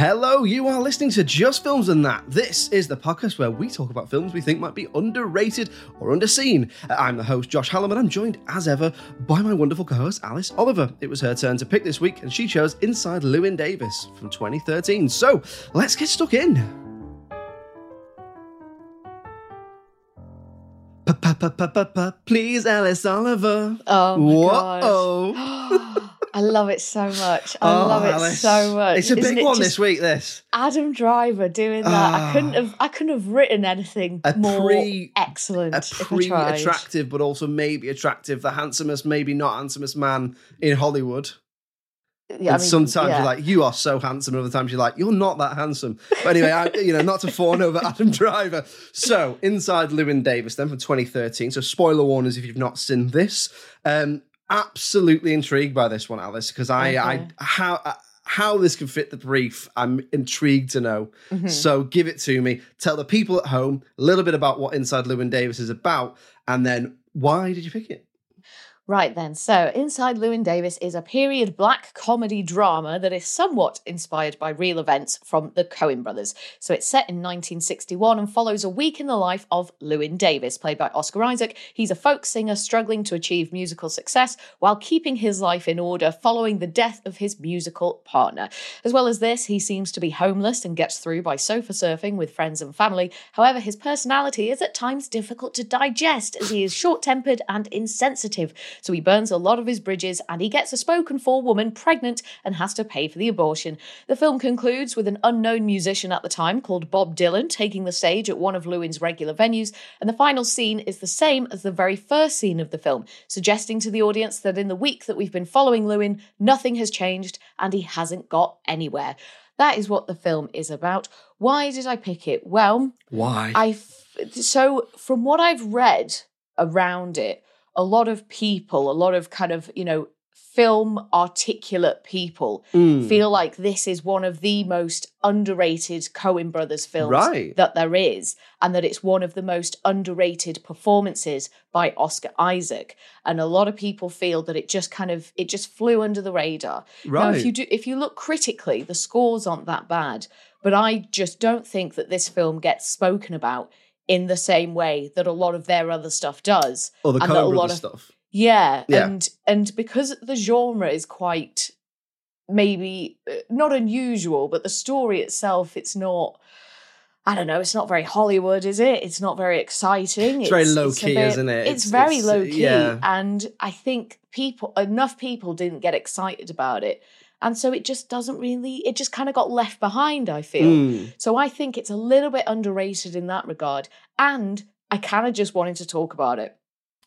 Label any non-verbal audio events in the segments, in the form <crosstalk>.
Hello, you are listening to Just Films and That. This is the podcast where we talk about films we think might be underrated or underseen. I'm the host, Josh Hallam, and I'm joined as ever by my wonderful co host, Alice Oliver. It was her turn to pick this week, and she chose Inside Llewyn Davis from 2013. So let's get stuck in. Please, Alice Oliver. Oh my Whoa. <gasps> <gasps> <gasps> I love it so much. I Oh, love it Alice. so much. It's a Isn't big it one this week, this. Adam Driver doing that. I couldn't Ah. have I couldn't have written anything A more pre- excellent a pre-attractive, but also maybe attractive, the handsomest, maybe not handsomest man in Hollywood. Yeah, I mean, sometimes yeah. you're like, you are so handsome, and other times you're like, you're not that handsome. But anyway, I, you know, not to fawn over Adam <laughs> Driver. So, Inside Llewyn Davis, then from 2013. So, spoiler warnings if you've not seen this. Um, absolutely intrigued by this one, Alice, because I, I, how. uh, How this can fit the brief, I'm intrigued to know. Mm-hmm. So give it to me. Tell the people at home a little bit about what Inside Llewyn Davis is about, and then why did you pick it? Right then, so Inside Llewyn Davis is a period black comedy drama that is somewhat inspired by real events from the Coen brothers. So it's set in 1961 and follows a week in the life of Llewyn Davis, played by Oscar Isaac. He's a folk singer struggling to achieve musical success while keeping his life in order following the death of his musical partner. As well as this, he seems to be homeless and gets through by sofa surfing with friends and family. However, his personality is at times difficult to digest as he is short tempered and insensitive. So he burns a lot of his bridges and he gets a spoken for woman pregnant and has to pay for the abortion. The film concludes with an unknown musician at the time called Bob Dylan taking the stage at one of Llewyn's regular venues, and the final scene is the same as the very first scene of the film, suggesting to the audience that in the week that we've been following Llewyn, nothing has changed and he hasn't got anywhere. That is what the film is about. Why did I pick it? Well, Why? I f- so from what I've read around it, a lot of people, a lot of kind of you know film articulate people Mm. feel like this is one of the most underrated Coen Brothers films Right. that there is, and that it's one of the most underrated performances by Oscar Isaac. And a lot of people feel that it just kind of it just flew under the radar. Now, Right. if you do, if you look critically, the scores aren't that bad, but I just don't think that this film gets spoken about in the same way that a lot of their other stuff does. Or the and that a lot of- stuff. Yeah, Yeah. and and because the genre is quite maybe uh, not unusual, but the story itself, it's not. I don't know. It's not very Hollywood, is it? It's not very exciting. It's very a low-key, bit- isn't it? It's, It's- very it's, low key, yeah. and I think people enough people didn't get excited about it, and so it just doesn't really. It just kind of got left behind. I feel. Mm. So I think it's a little bit underrated in that regard, and I kind of just wanted to talk about it.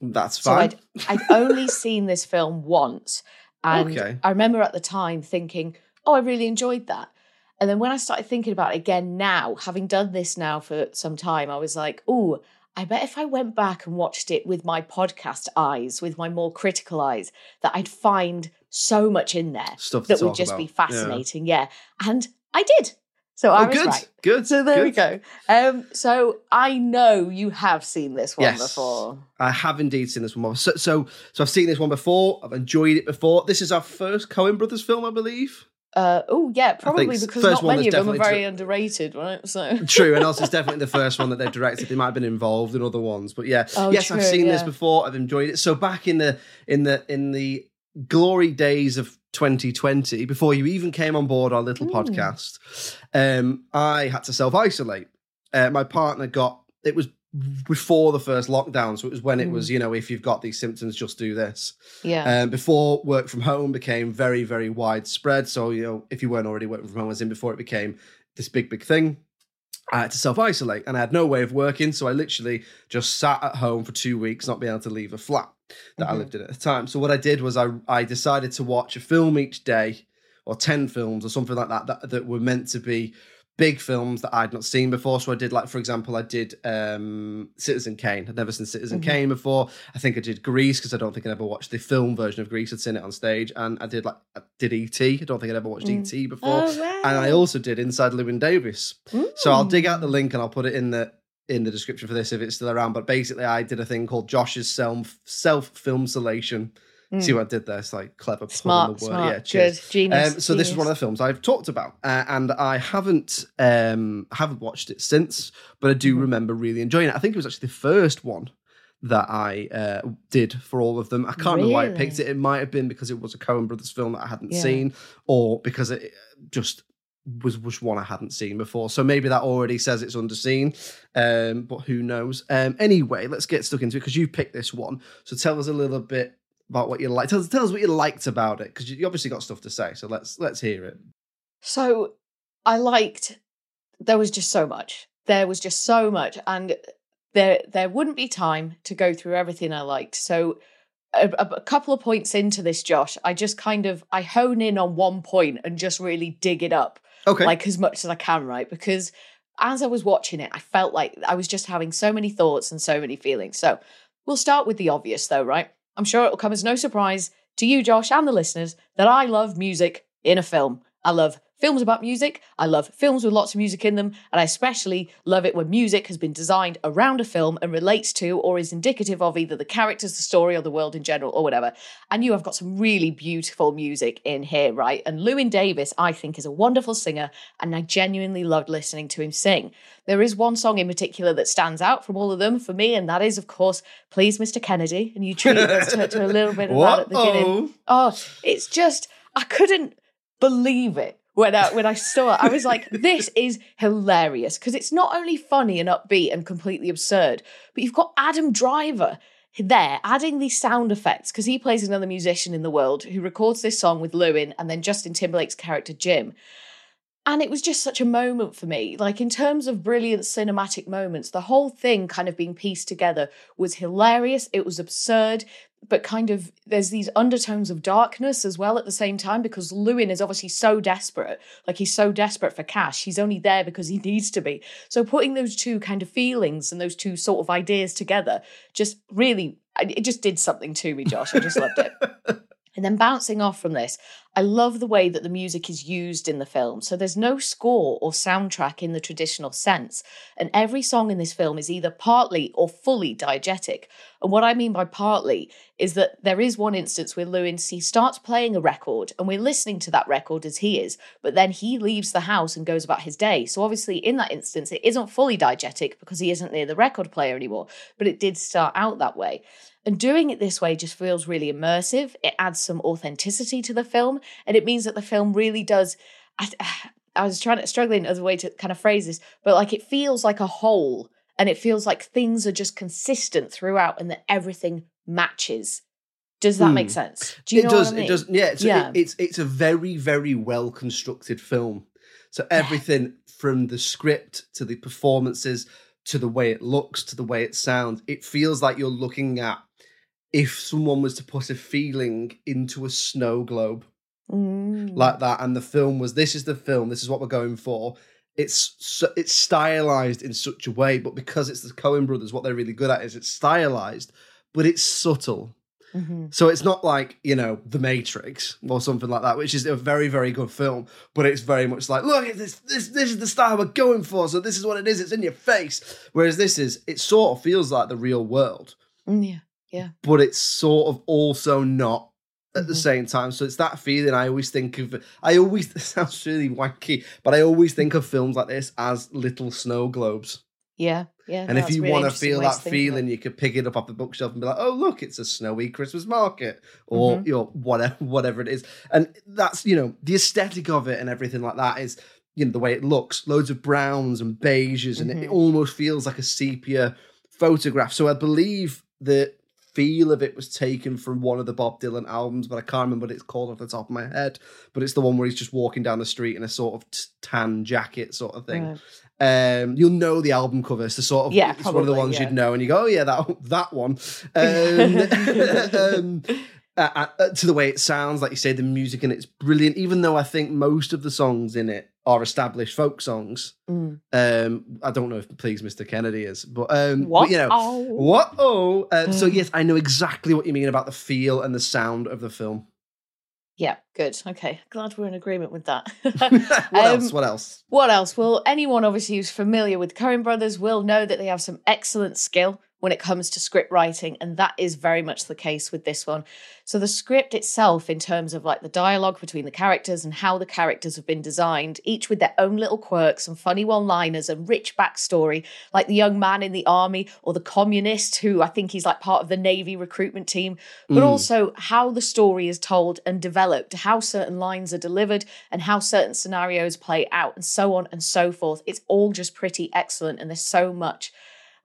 That's So fine. I'd, I'd only seen this film once. And Okay. I remember at the time thinking, oh, I really enjoyed that. And then when I started thinking about it again now, having done this now for some time, I was like, oh, I bet if I went back and watched it with my podcast eyes, with my more critical eyes, that I'd find so much in there Stuff that would just be about. Yeah. fascinating. Yeah. And I did. So I Oh, was good. right. Good. So there we go. Um, so I know you have seen this one Yes. before. I have indeed seen this one before. So, so, so I've seen this one before. I've enjoyed it before. This is our first Coen Brothers film, I believe. Uh, oh yeah, probably because first not one many of them are very underrated, right? So <laughs> True, and also it's <laughs> definitely the first one that they've directed. They might have been involved in other ones, but yeah, Oh, yes, true, I've seen this before. I've enjoyed it. So back in the in the in the glory days of 2020, before you even came on board our little Hmm. podcast, um, I had to self isolate. Uh, my partner got it was before the first lockdown, so it was when it Hmm. was you know if you've got these symptoms, just do this. yeah, Um, before work from home became very, very widespread. So, you know, if you weren't already working from home, as in before it became this big, big thing, I had to self isolate and I had no way of working. So I literally just sat at home for two weeks, not being able to leave a flat that I Mhm. lived in at the time. So, what I did was I, I decided to watch a film each day or 10 films or something like that, that that were meant to be big films that I'd not seen before. So I did like, for example, I did um, Citizen Kane. I'd never seen Citizen Mhm. Kane before. I think I did Grease because I don't think I'd ever watched the film version of Grease. I'd seen it on stage, and I did like I did ET. I don't think I'd ever watched Mm. ET before. oh, wow. And I also did Inside Llewyn Davis. So I'll dig out the Mm. link and I'll put it in the in the description for this if it's still around. But basically, I did a thing called Josh's self self film solation. See Mm. what I did there? It's like clever. smart, smart, Yeah, cheers. good, genius. Um, so this is one of the films I've talked about, uh, and I haven't um, haven't watched it since, but I do Mhm. remember really enjoying it. I think it was actually the first one that I uh, did for all of them. I can't remember why I picked it. It might have been because it was a Coen Brothers film that I hadn't Yeah. seen, or because it just was was one I hadn't seen before. So maybe that already says it's underseen, um, but who knows? Um, anyway, let's get stuck into it because you picked this one. So tell us a little bit about what you like. Tell us, tell us what you liked about it because you, obviously got stuff to say. So let's let's hear it. So I liked. There was just so much. There was just so much, and there there wouldn't be time to go through everything I liked. So a- a couple of points into this, Josh, I just kind of I hone in on one point and just really dig it up Okay. like as much as I can, right? Because as I was watching it, I felt like I was just having so many thoughts and so many feelings. So we'll start with the obvious, though, right? I'm sure it will come as no surprise to you, Josh, and the listeners that I love music in a film. I love films about music. I love films with lots of music in them. And I especially love it when music has been designed around a film and relates to or is indicative of either the characters, the story, or the world in general, or whatever. And you have got some really beautiful music in here, right? And Llewyn Davis, I think, is a wonderful singer, and I genuinely loved listening to him sing. There is one song in particular that stands out from all of them for me, and that is, of course, Please, Mr. Kennedy. And you treated us to, to a little bit of that at the beginning. <laughs> Oh, it's just I couldn't believe it when I when I saw it. I was like, this is hilarious because it's not only funny and upbeat and completely absurd, but you've got Adam Driver there adding these sound effects because he plays another musician in the world who records this song with Llewyn and then Justin Timberlake's character Jim. And it was just such a moment for me. Like, in terms of brilliant cinematic moments, the whole thing kind of being pieced together was hilarious. It was absurd, but kind of there's these undertones of darkness as well at the same time because Llewyn is obviously so desperate. Like, he's so desperate for cash. He's only there because he needs to be. So, putting those two kind of feelings and those two sort of ideas together just really, it just did something to me, Josh. I just loved it. <laughs> And then bouncing off from this, I love the way that the music is used in the film. So there's no score or soundtrack in the traditional sense. And every song in this film is either partly or fully diegetic. And what I mean by partly is that there is one instance where Llewyn he starts playing a record and we're listening to that record as he is, but then he leaves the house and goes about his day. So obviously in that instance it isn't fully diegetic because he isn't near the record player anymore, but it did start out that way. And doing it this way just feels really immersive. It adds some authenticity to the film, and it means that the film really does. I, <sighs> I was trying to struggling as a way to kind of phrase this, but like it feels like a whole, and it feels like things are just consistent throughout, and that everything matches. Does that make Hmm. sense? Do you it know does. what I mean? It does. Yeah. It's, Yeah. It, it's it's a very very well constructed film. So everything from the script to the performances to the way it looks to the way it sounds, it feels like you're looking at if someone was to put a feeling into a snow globe Mm. like that, and the film was this is the film, this is what we're going for. It's so, it's stylized in such a way, but because it's the Coen Brothers, what they're really good at is it's stylized, but it's subtle. Mhm. So it's not like, you know, The Matrix or something like that, which is a very, very good film, but it's very much like, look at this, this this is the style we're going for, so this is what it is, it's in your face. Whereas this is, it sort of feels like the real world, Mm, yeah. but it's sort of also not at the Mhm. same time. So it's that feeling I always think of. I always <laughs> sounds really wanky, but I always think of films like this as little snow globes. Yeah, yeah. And if you really want to feel that it. feeling, you could pick it up off the bookshelf and be like, "Oh, look, it's a snowy Christmas market," or Mhm. you know, whatever, <laughs> whatever it is. And that's you know the aesthetic of it and everything like that is you know the way it looks, loads of browns and beiges, and it, it Mhm. almost feels like a sepia photograph. So I believe the feel of it was taken from one of the Bob Dylan albums, but I can't remember what it's called off the top of my head. But it's the one where he's just walking down the street in a sort of tan jacket, sort of thing. Right. Um, you'll know the album cover. It's the sort of Yeah, it's one of the ones yeah. you'd know, and you go, "Oh yeah, that that one." <laughs> Um, <laughs> um, uh, uh, to the way it sounds, like you say, the music and it's brilliant. Even though I think most of the songs in it are established folk songs. Mm. Um, I don't know if "Please, Mr. Kennedy" is, but um, What? but you know, Oh. what? Oh, uh, so Mm. yes, I know exactly what you mean about the feel and the sound of the film. Yeah, good. Okay, glad we're in agreement with that. <laughs> what <laughs> Um, else? What else? What else? Well, anyone obviously who's familiar with Coen Brothers will know that they have some excellent skill when it comes to script writing, and that is very much the case with this one. So, the script itself, in terms of like the dialogue between the characters and how the characters have been designed, each with their own little quirks and funny one liners and rich backstory, like the young man in the army or the communist who I think he's like part of the Navy recruitment team, but Mm. also how the story is told and developed, how certain lines are delivered, and how certain scenarios play out, and so on and so forth. It's all just pretty excellent, and there's so much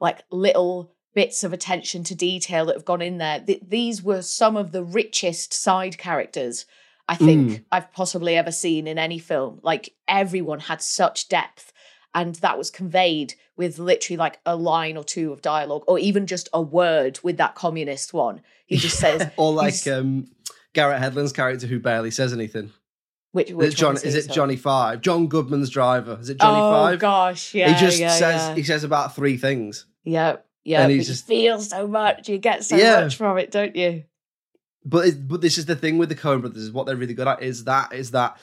like little bits of attention to detail that have gone in there. Th- these were some of the richest side characters I think Mm. I've possibly ever seen in any film. Like everyone had such depth. And that was conveyed with literally like a line or two of dialogue, or even just a word with that communist one. He just <laughs> says, or like um, Garrett Hedlund's character who barely says anything. which, Is which John? Is it sorry? Johnny Five? John Goodman's driver. Is it Johnny oh, Five? gosh, yeah. he just yeah, says yeah. he says about three things. Yeah, yeah. And he's you just- feel so much. You get so Yeah. much from it, don't you? But it, but this is the thing with the Coen Brothers is what they're really good at is that is that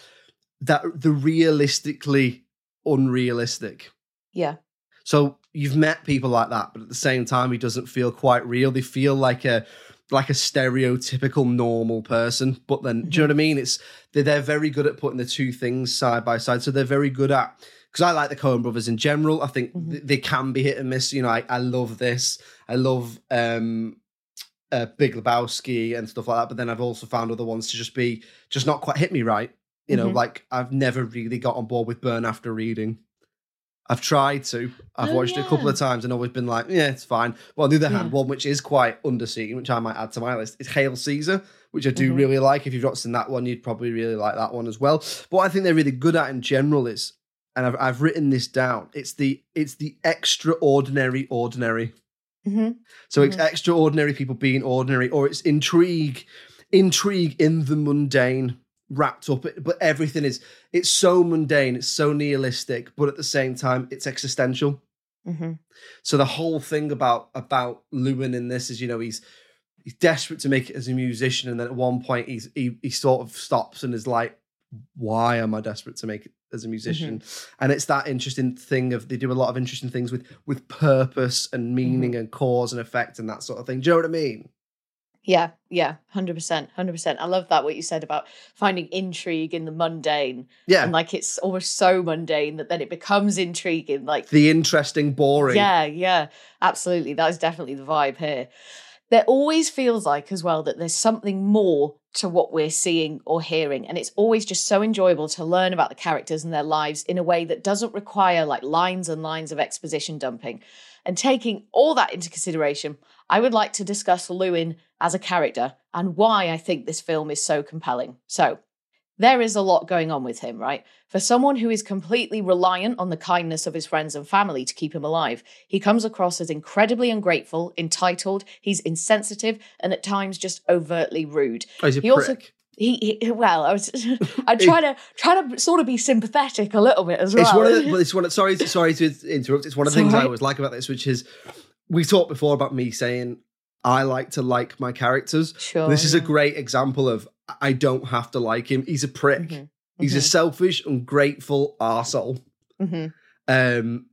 that the realistically unrealistic. Yeah. So you've met people like that, but at the same time, he doesn't feel quite real. They feel like a like a stereotypical normal person. But then, do you know mm-hmm. what I mean? It's they're, they're very good at putting the two things side by side. So they're very good at because I like the Coen Brothers in general. I think Mhm. th- they can be hit and miss. You know, I, I love this. I love um uh, Big Lebowski and stuff like that. But then I've also found other ones to just be just not quite hit me right. You know, Mhm. like I've never really got on board with Burn After Reading. I've tried to. I've Oh, watched it a couple of times and always been like, yeah, it's fine. Well, on the other hand, Yeah. one which is quite underseen, which I might add to my list, is Hail Caesar, which I do Mhm. really like. If you've not seen that one, you'd probably really like that one as well. But what I think they're really good at in general is, and I've, I've written this down, it's the it's the extraordinary ordinary. hmm So it's Mhm. extraordinary people being ordinary, or it's intrigue, intrigue in the mundane wrapped up. But everything is it's so mundane, it's so nihilistic, but at the same time, it's existential. hmm So the whole thing about about Llewyn in this is, you know, he's he's desperate to make it as a musician, and then at one point he's he he sort of stops and is like, "Why am I desperate to make it as a musician?" Mm-hmm. And it's that interesting thing of they do a lot of interesting things with with purpose and mm-hmm. meaning and cause and effect and that sort of thing. Do you know what I mean? Yeah, yeah, hundred percent, hundred percent. I love that what you said about finding intrigue in the mundane, Yeah, and like it's almost so mundane that then it becomes intriguing. Like the interesting, boring. Yeah, yeah, absolutely. That is definitely the vibe here. There always feels like, as well, that there's something more to what we're seeing or hearing. And it's always just so enjoyable to learn about the characters and their lives in a way that doesn't require like lines and lines of exposition dumping. And taking all that into consideration, I would like to discuss Llewyn as a character and why I think this film is so compelling. So, there is a lot going on with him, right? For someone who is completely reliant on the kindness of his friends and family to keep him alive, he comes across as incredibly ungrateful, entitled, he's insensitive, and at times just overtly rude. Oh, he's a He also- He, he well, I was <laughs> I try to try to sort of be sympathetic a little bit as well. It's one of the, it's one of, sorry, sorry to interrupt. It's one of the It's things I always like about this, which is we talked before about me saying I like to like my characters. sure. this is a great example of I don't have to like him. He's a prick. Mhm, He's a selfish, ungrateful arsehole. mhm. Um,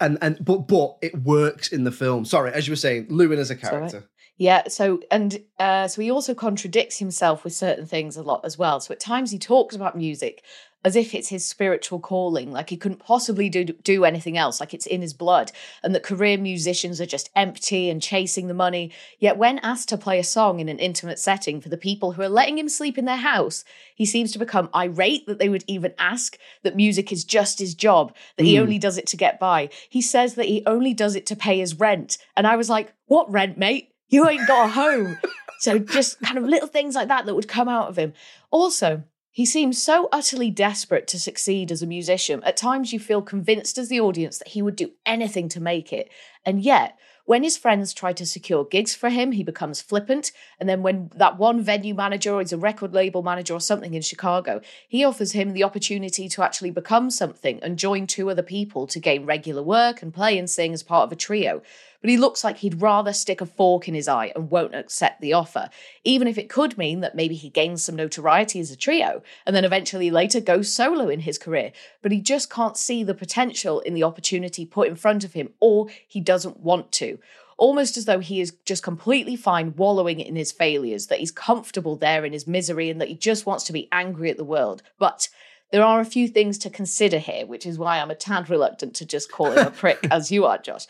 and and but but it works in the film. Sorry, as you were saying, Llewyn as a character. Yeah, so and uh, so he also contradicts himself with certain things a lot as well. So at times he talks about music as if it's his spiritual calling, like he couldn't possibly do do anything else, like it's in his blood, and that career musicians are just empty and chasing the money. Yet when asked to play a song in an intimate setting for the people who are letting him sleep in their house, he seems to become irate that they would even ask that music is just his job, that mm. he hmm. only does it to get by. He says that he only does it to pay his rent, and I was like, "What rent, mate? You ain't got a home." so just kind of little things like that that would come out of him. Also, he seems so utterly desperate to succeed as a musician. At times, you feel convinced as the audience that he would do anything to make it. And yet, when his friends try to secure gigs for him, he becomes flippant. And then, when that one venue manager or he's a record label manager or something in Chicago, he offers him the opportunity to actually become something and join two other people to gain regular work and play and sing as part of a trio but he looks like he'd rather stick a fork in his eye and won't accept the offer, even if it could mean that maybe he gains some notoriety as a trio and then eventually later goes solo in his career. But he just can't see the potential in the opportunity put in front of him, or he doesn't want to almost as though he is just completely fine wallowing in his failures, that he's comfortable there in his misery, and that he just wants to be angry at the world. But there are a few things to consider here, which is why I'm a tad reluctant to just call him a prick <laughs> as you are, Josh.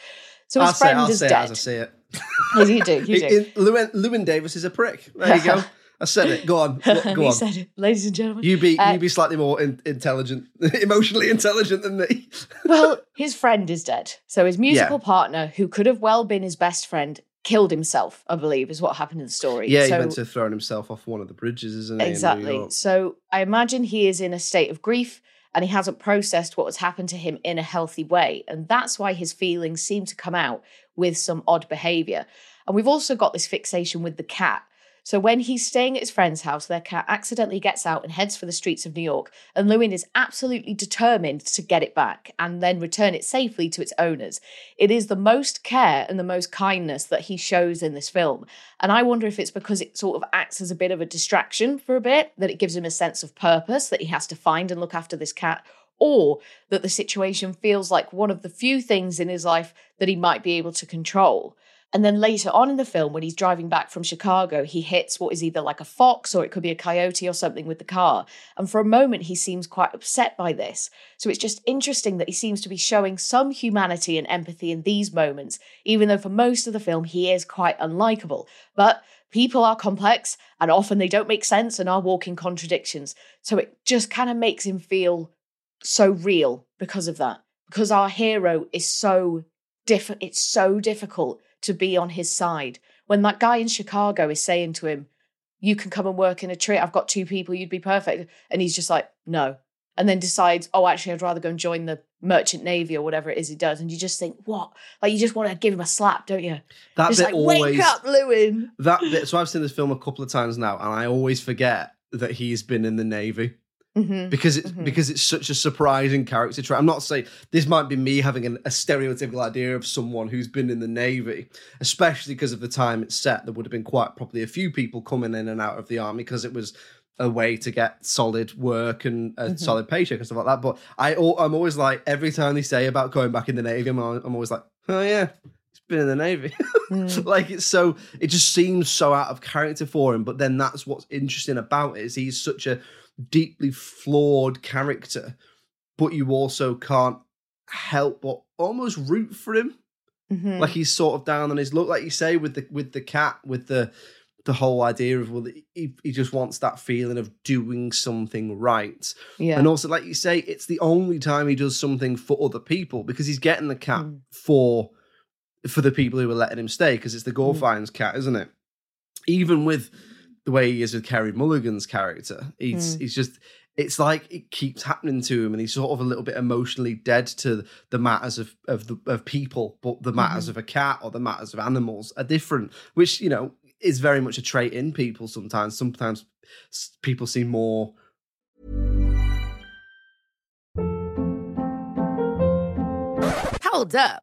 So his I'll friend say, I'll is say dead. It as I see it. As you do, you do. Llewyn, Llewyn Davis is a prick. There you go. <laughs> I said it. Go on. <laughs> Go on. said it, ladies and gentlemen. You be Uh, you be slightly more in, intelligent, <laughs> emotionally intelligent than me. well, his friend is dead. So his musical partner, who could have well been his best friend, killed himself. I believe is what happened in the story. Yeah, so, he went to throwing himself off one of the bridges, isn't he? New exactly. So I imagine he is in a state of grief and he hasn't processed what has happened to him in a healthy way. And that's why his feelings seem to come out with some odd behavior. And we've also got this fixation with the cat. So when he's staying at his friend's house, their cat accidentally gets out and heads for the streets of New York, and Llewyn is absolutely determined to get it back and then return it safely to its owners. It is the most care and the most kindness that he shows in this film. And I wonder if it's because it sort of acts as a bit of a distraction for a bit, that it gives him a sense of purpose that he has to find and look after this cat, or that the situation feels like one of the few things in his life that he might be able to control. And then later on in the film, when he's driving back from Chicago, he hits what is either like a fox or it could be a coyote or something with the car. And for a moment, he seems quite upset by this. So it's just interesting that he seems to be showing some humanity and empathy in these moments, even though for most of the film, he is quite unlikable. But people are complex and often they don't make sense and are walking contradictions. So it just kind of makes him feel so real because of that. Because our hero is so different, it's so difficult to be on his side. When that guy in Chicago is saying to him, You can come and work in a tree, I've got two people, you'd be perfect. And he's just like, No. And then decides, Oh, actually, I'd rather go and join the merchant navy or whatever it is he does. And you just think, What? Like, you just want to give him a slap, don't you? That just bit like, always. Wake up, Llewyn. That bit. So I've seen this film a couple of times now, and I always forget that he's been in the navy. Mm-hmm. because it's Mhm. because it's such a surprising character trait. I'm not saying this might be me having an, a stereotypical idea of someone who's been in the navy, especially because of the time it's set. There would have been quite probably a few people coming in and out of the army because it was a way to get solid work and a Mhm. solid paycheck and stuff like that. But I I'm always like every time they say about going back in the navy, I'm, I'm always like, oh yeah, he's been in the navy. Mm. <laughs> like it's so it just seems so out of character for him but then that's what's interesting about it is he's such a deeply flawed character but you also can't help but almost root for him Mhm. like he's sort of down on his luck like you say with the with the cat with the the whole idea of well he, he just wants that feeling of doing something right yeah. and also like you say it's the only time he does something for other people because he's getting the cat Mm. for for the people who are letting him stay because it's the Mm. Gorfeins cat, isn't it? Even with the way he is with Carey Mulligan's character, he's Mm. he's just it's like it keeps happening to him, and he's sort of a little bit emotionally dead to the matters of of the, of people, but the matters Mhm. of a cat or the matters of animals are different, which you know is very much a trait in people. Sometimes, sometimes people seem more Hold up.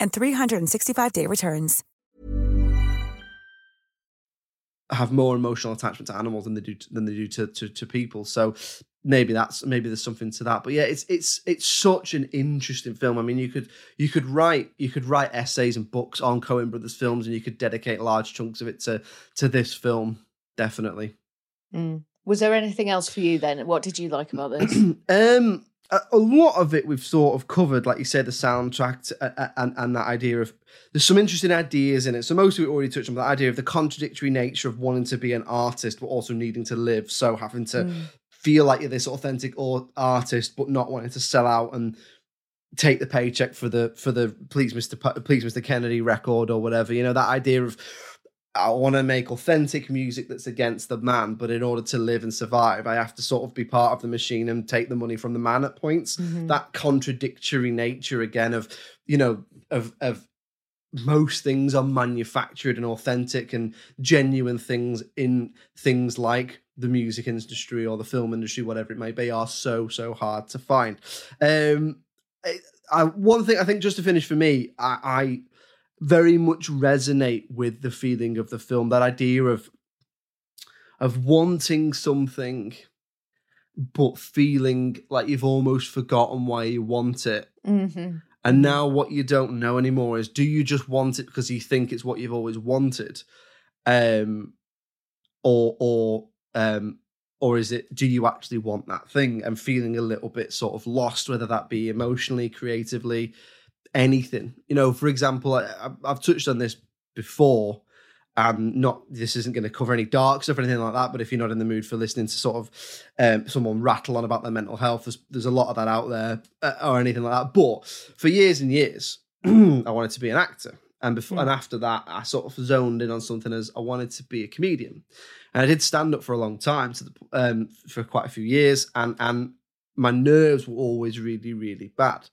and 365-day returns. Have more emotional attachment to animals than they do to, than they do to, to to people. So maybe that's maybe there's something to that. But yeah, it's it's it's such an interesting film. I mean, you could you could write you could write essays and books on Coen Brothers films, and you could dedicate large chunks of it to to this film. Definitely. Mm. Was there anything else for you then? What did you like about this? <clears throat> um, a, a, lot of it we've sort of covered, like you said, the soundtrack and, and, and that idea of there's some interesting ideas in it. So most of it already touched on the idea of the contradictory nature of wanting to be an artist but also needing to live. So having to mm. feel like you're this authentic artist but not wanting to sell out and take the paycheck for the for the please Mr. P- please Mr. Kennedy record or whatever. You know that idea of I want to make authentic music that's against the man, but in order to live and survive, I have to sort of be part of the machine and take the money from the man at points. Mm-hmm. That contradictory nature again of, you know, of of most things are manufactured and authentic and genuine things in things like the music industry or the film industry, whatever it may be, are so so hard to find. Um, I, I, one thing I think just to finish for me, I, I very much resonate with the feeling of the film. That idea of of wanting something, but feeling like you've almost forgotten why you want it. Mm-hmm. And now what you don't know anymore is do you just want it because you think it's what you've always wanted? Um or or um or is it do you actually want that thing and feeling a little bit sort of lost whether that be emotionally creatively anything. You know, for example, I, have touched on this before. and not this isn't going to cover any dark stuff or anything like that. But if you're not in the mood for listening to sort of um, someone rattle on about their mental health, there's, there's a lot of that out there uh, or anything like that. But for years and years, <clears throat> I wanted to be an actor. And before mm. and after that, I sort of zoned in on something as I wanted to be a comedian, and I did stand up for a long time, to the, um, for quite a few years, and and my nerves were always really really bad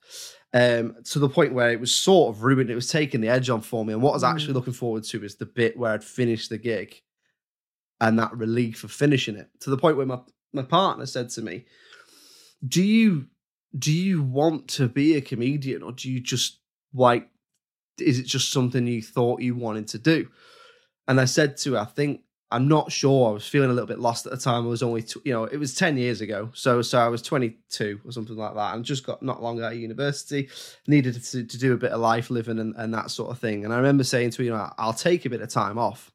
um, to the point where it was sort of ruined. It was taking the edge on for me. And what I was actually mm. looking forward to is the bit where I'd finish the gig and that relief of finishing it. To the point where my, my partner said to me, Do you do you want to be a comedian or do you just like is it just something you thought you wanted to do? And I said to her, I think I'm not sure. I was feeling a little bit lost at the time. I was only, you know, it was 10 years ago. So, so I was 22 or something like that and just got not long out of university, needed to, to do a bit of life living and, and that sort of thing. And I remember saying to her, you know, I'll take a bit of time off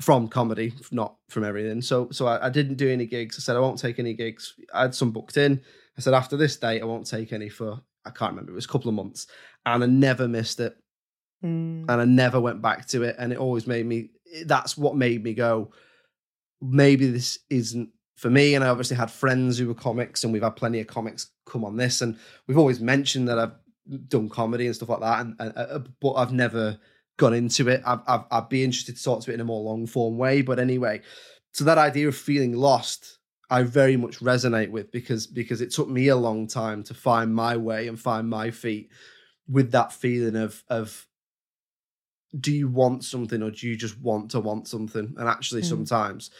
from comedy, not from everything. So, so I, I didn't do any gigs. I said, I won't take any gigs. I had some booked in. I said, after this date, I won't take any for, I can't remember, it was a couple of months. And I never missed it. Mm. And I never went back to it. And it always made me that's what made me go, maybe this isn't for me. And I obviously had friends who were comics, and we've had plenty of comics come on this, and we've always mentioned that I've done comedy and stuff like that, and, and uh, but I've never gone into it. I've, I've, I'd be interested to talk to it in a more long form way. But anyway, so that idea of feeling lost, I very much resonate with because because it took me a long time to find my way and find my feet with that feeling of of do you want something or do you just want to want something? And actually, Mm. sometimes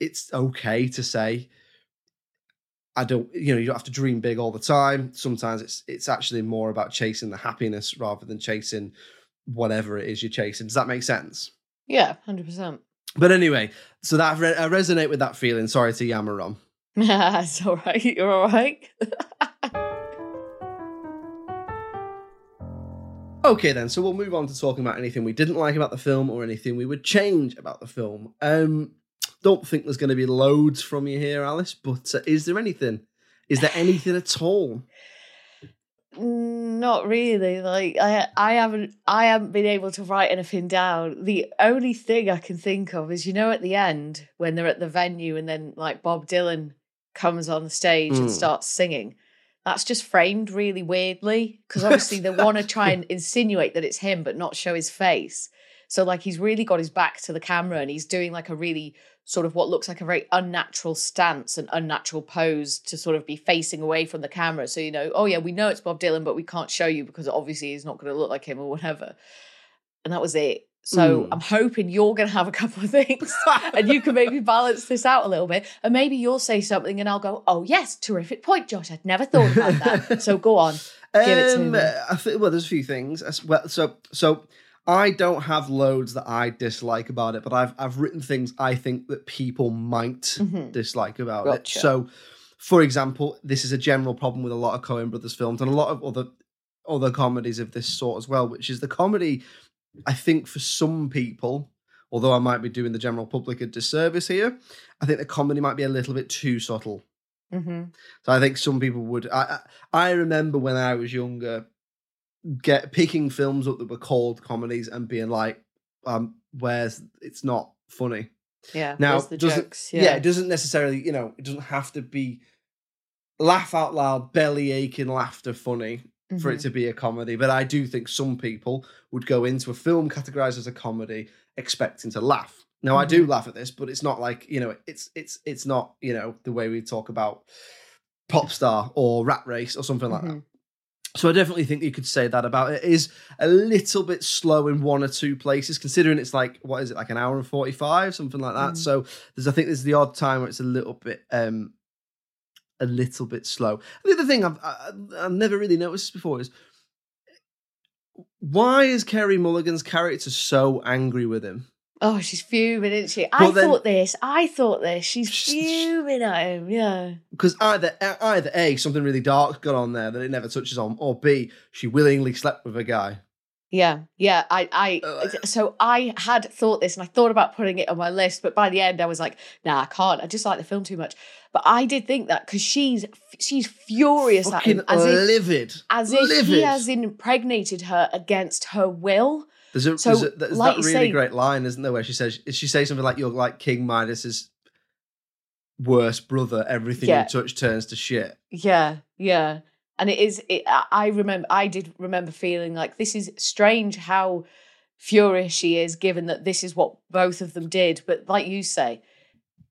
it's okay to say, I don't, you know, you don't have to dream big all the time. Sometimes it's it's actually more about chasing the happiness rather than chasing whatever it is you're chasing. Does that make sense? Yeah, hundred percent. But anyway, so that I resonate with that feeling. Sorry to yammer on. <laughs> It's all right. You're all right. <laughs> Okay, then. So we'll move on to talking about anything we didn't like about the film or anything we would change about the film. Um, don't think there's going to be loads from you here, Alice. But uh, is there anything? Is there anything at all? Mm, Not really. Like I, I haven't, I haven't been able to write anything down. The only thing I can think of is, you know, at the end when they're at the venue and then like Bob Dylan comes on the stage and Mm. starts singing. That's just framed really weirdly because obviously they want to <laughs> try and insinuate that it's him, but not show his face. So like he's really got his back to the camera and he's doing like a really sort of what looks like a very unnatural stance and unnatural pose to sort of be facing away from the camera. So you know, oh yeah, we know it's Bob Dylan, but we can't show you because obviously he's not going to look like him or whatever. And that was it. So Mm. I'm hoping you're going to have a couple of things <laughs> and you can maybe balance this out a little bit. And maybe you'll say something and I'll go, oh, yes, terrific point, Josh. I'd never thought about that. so go on. Give it to Um, me. I think well, there's a few things. As well, so so I don't have loads that I dislike about it, but I've I've written things I think that people might Mhm. dislike about Gotcha. it. So, for example, this is a general problem with a lot of Coen Brothers films and a lot of other other comedies of this sort as well, which is the comedy. I think for some people, although I might be doing the general public a disservice here, I think the comedy might be a little bit too subtle. hmm So I think some people would. I I I remember when I was younger, get picking films up that were called comedies and being like, um, "Where's it's not funny." Yeah. Now, doesn't jokes? yeah. it doesn't necessarily you know it doesn't have to be laugh out loud, belly aching laughter funny for it Mhm. to be a comedy. But I do think some people would go into a film categorized as a comedy expecting to laugh. Now I Mm-hmm. do laugh at this, but it's not like you know it's it's it's not you know the way we talk about pop star or rat race or something like that. Mhm. So I definitely think you could say that about it. It is a little bit slow in one or two places, considering it's like what is it like an hour and forty five, something like that. Mm. So there's I think there's the odd time where it's a little bit um a little bit slow. The other thing I've I, I've never really noticed before is why is Carey Mulligan's character so angry with him? Oh, she's fuming, isn't she? I then- thought this. I thought this. She's fuming at him. Yeah. Because either either a something really dark got on there that it never touches on, or b she willingly slept with a guy. Yeah, yeah. I, I, Uh, so I had thought this, and I thought about putting it on my list, but by the end, I was like, "Nah, I can't. I just like the film too much." But I did think that because she's she's furious at him, as if livid, as if he has impregnated her against her will. There's, a, So, there's, a, there's like that really say- great line, isn't there, where she says she say something like, "You're like King Midas's worst brother. Everything Yeah. you touch turns to shit." Yeah, yeah. And it is. It, I remember. I did remember feeling like this is strange how furious she is, given that this is what both of them did. But like you say,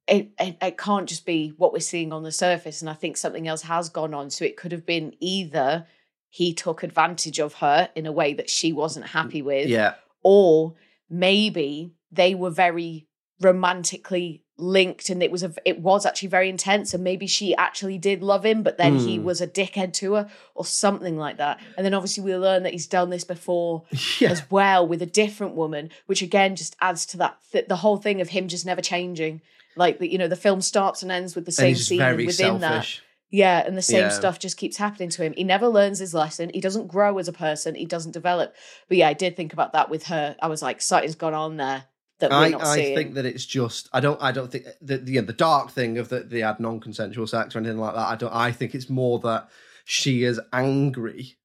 it, it it can't just be what we're seeing on the surface. And I think something else has gone on. So it could have been either he took advantage of her in a way that she wasn't happy with, Yeah, or maybe they were very romantically linked and it was a it was actually very intense and maybe she actually did love him but then he Mm. was a dickhead to her or something like that and then obviously we learn that he's done this before <laughs> yeah. as well with a different woman which again just adds to that th- the whole thing of him just never changing like the, you know the film starts and ends with the same scene within that yeah, and the same Yeah. stuff just keeps happening to him. He never learns his lesson. He doesn't grow as a person. He doesn't develop. But yeah, I did think about that with her. I was like, something's gone on there that I, I seeing. think that it's just I don't I don't think the the, the dark thing of that they had non consensual sex or anything like that. I don't I think it's more that she is angry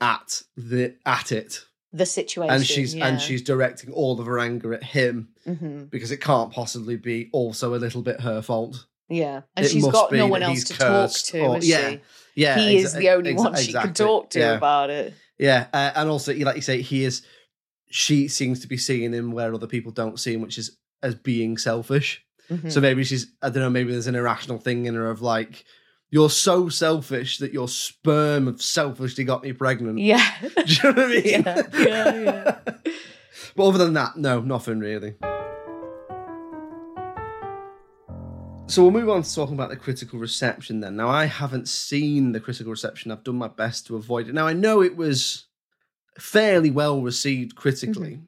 at the at it the situation, and she's yeah. and she's directing all of her anger at him hmm because it can't possibly be also a little bit her fault. yeah, and It she's got no one else to talk to. or- yeah, she? Yeah, he exa- is the only exa- one she exactly. can talk to Yeah. about it. Yeah, uh, and also, like you say, he is. She seems to be seeing him where other people don't see him, which is as being selfish. Mhm. So maybe she's, I don't know, maybe there's an irrational thing in her of like, you're so selfish that your sperm have selfishly got me pregnant. Yeah. <laughs> Do you know what I mean? Yeah, yeah, yeah. <laughs> but other than that, no, nothing really. So we'll move on to talking about the critical reception then. Now, I haven't seen the critical reception. I've done my best to avoid it. Now, I know it was fairly well received critically.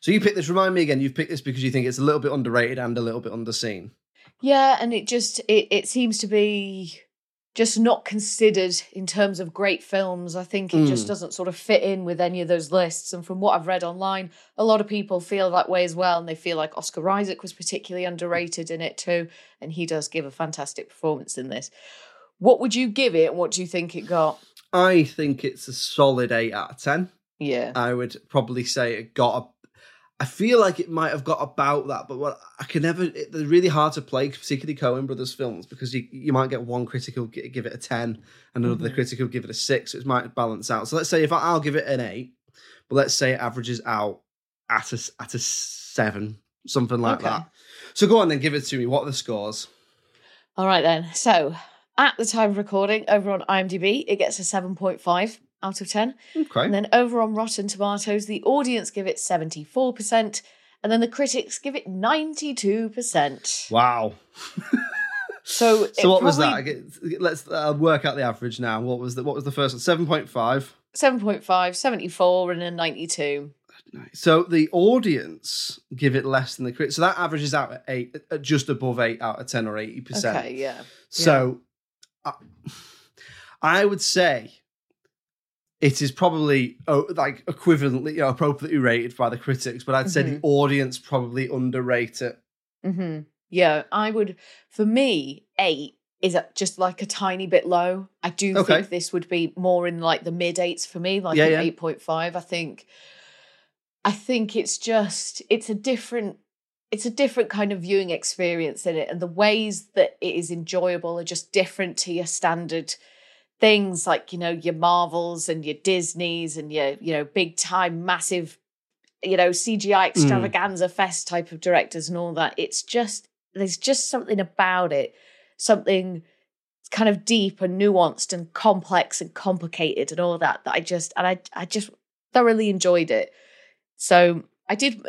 So you picked this, remind me again, you've picked this because you think it's a little bit underrated and a little bit underseen. Yeah, and it just it, it seems to be just not considered in terms of great films. I think it just Mm. doesn't sort of fit in with any of those lists. And from what I've read online, a lot of people feel that way as well. And they feel like Oscar Isaac was particularly underrated in it too. And he does give a fantastic performance in this. What would you give it? and What do you think it got? I think it's a solid 8 out of 10. Yeah. I would probably say it got a. I feel like it might have got about that, but what I can never. It, they're really hard to play, particularly Coen Brothers films, because you you might get one critic who'll give it a ten, and another Mhm. critic who'll give it a six. So it might balance out. So let's say if I, I'll give it an eight, but let's say it averages out at a at a seven, something like Okay. that. So go on then, give it to me. What are the scores? All right then. So at the time of recording, over on IMDb, it gets a 7.5 out of 10. Okay. And then over on Rotten Tomatoes, the audience give it 74%, and then the critics give it 92%. Wow. <laughs> So, So what was that? probably- I get- Let's uh, work out the average now. What was the what was the first one? Seven point five. 7.5, 74, and a 92. So the audience give it less than the crit. So that averages out at eight, at just above eight out of ten or eighty percent. Okay, yeah. So I, uh, I would say it is probably oh, like equivalently, you know, appropriately rated by the critics, but I'd say the Mhm. audience probably underrate it. hmm Yeah, I would, for me, 8 is just like a tiny bit low. I do Okay. think this would be more in like the mid eights for me, like Yeah, an yeah. 8.5. I think, I think it's just, it's a different, it's a different kind of viewing experience in it. And the ways that it is enjoyable are just different to your standard things like, you know, your Marvels and your Disneys and your, you know, big time, massive, you know, CGI mm. extravaganza fest type of directors and all that. It's just, there's just something about it, something kind of deep and nuanced and complex and complicated and all that that I just and I I just thoroughly enjoyed it. So I did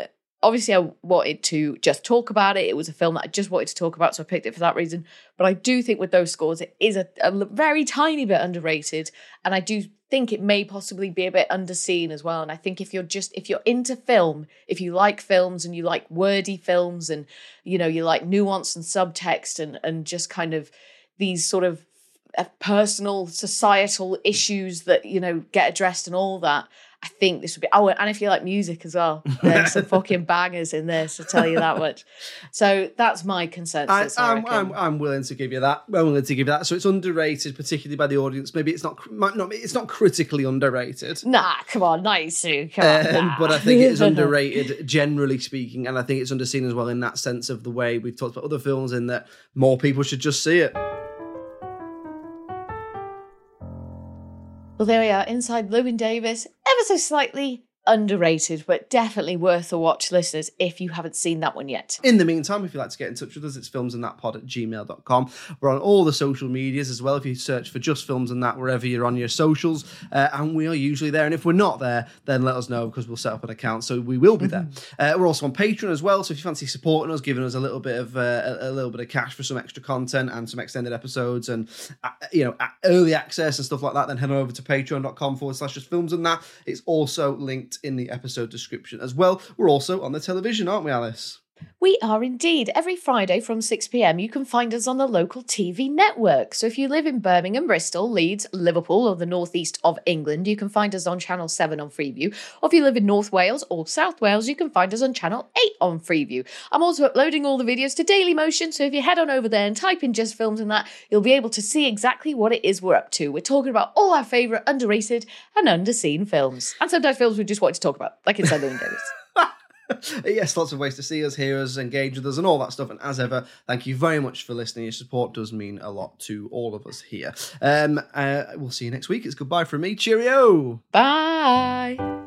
obviously I wanted to just talk about it. It was a film that I just wanted to talk about, so I picked it for that reason. But I do think with those scores, it is a very tiny bit underrated, and I do think it may possibly be a bit underseen as well. And I think if you're just if you're into film, if you like films and you like wordy films, and you know you like nuance and subtext and and just kind of these sort of uh, personal societal issues that you know get addressed and all that i think this would be oh and if you like music as well there's some <laughs> fucking bangers in this i'll tell you that much so that's my I, consensus I, I'm, I'm, I'm willing to give you that. I'm willing to give you that. So it's underrated, particularly by the audience. Maybe it's not, not, it's not critically underrated. nah come on nice come on Um, but I think it is <laughs> underrated, generally speaking, and I think it's underseen as well in that sense of the way we've talked about other films, in that more people should just see it. Well there we are inside Llewyn davis ever so slightly underrated but definitely worth a watch listeners if you haven't seen that one yet In the meantime, if you'd like to get in touch with us, it's films and that pod at gmail.com. We're on all the social medias as well. If you search for just films and that wherever you're on your socials, uh, and we are usually there. And if we're not there, then let us know because we'll set up an account. So we will be there. Uh, we're also on Patreon as well. So if you fancy supporting us, giving us a little bit of uh, a, little bit of cash for some extra content and some extended episodes and uh, you know early access and stuff like that, then head on over to patreon.com forward slash just films and that. It's also linked in the episode description as well. We're also on the television, aren't we, Alice? We are indeed. Every Friday from 6 pm, you can find us on the local TV network. So if you live in Birmingham, Bristol, Leeds, Liverpool, or the northeast of England, you can find us on Channel 7 on Freeview. Or if you live in North Wales or South Wales, you can find us on Channel 8 on Freeview. I'm also uploading all the videos to Daily Motion, so if you head on over there and type in just films and that, you'll be able to see exactly what it is we're up to. We're talking about all our favourite underrated and underseen films. And sometimes films we just want to talk about, like Inside Llewyn Davis. <laughs> yes, lots of ways to see us, hear us, engage with us, and all that stuff. And as ever, thank you very much for listening. Your support does mean a lot to all of us here. Um, uh, we'll see you next week. It's goodbye from me. Cheerio. Bye.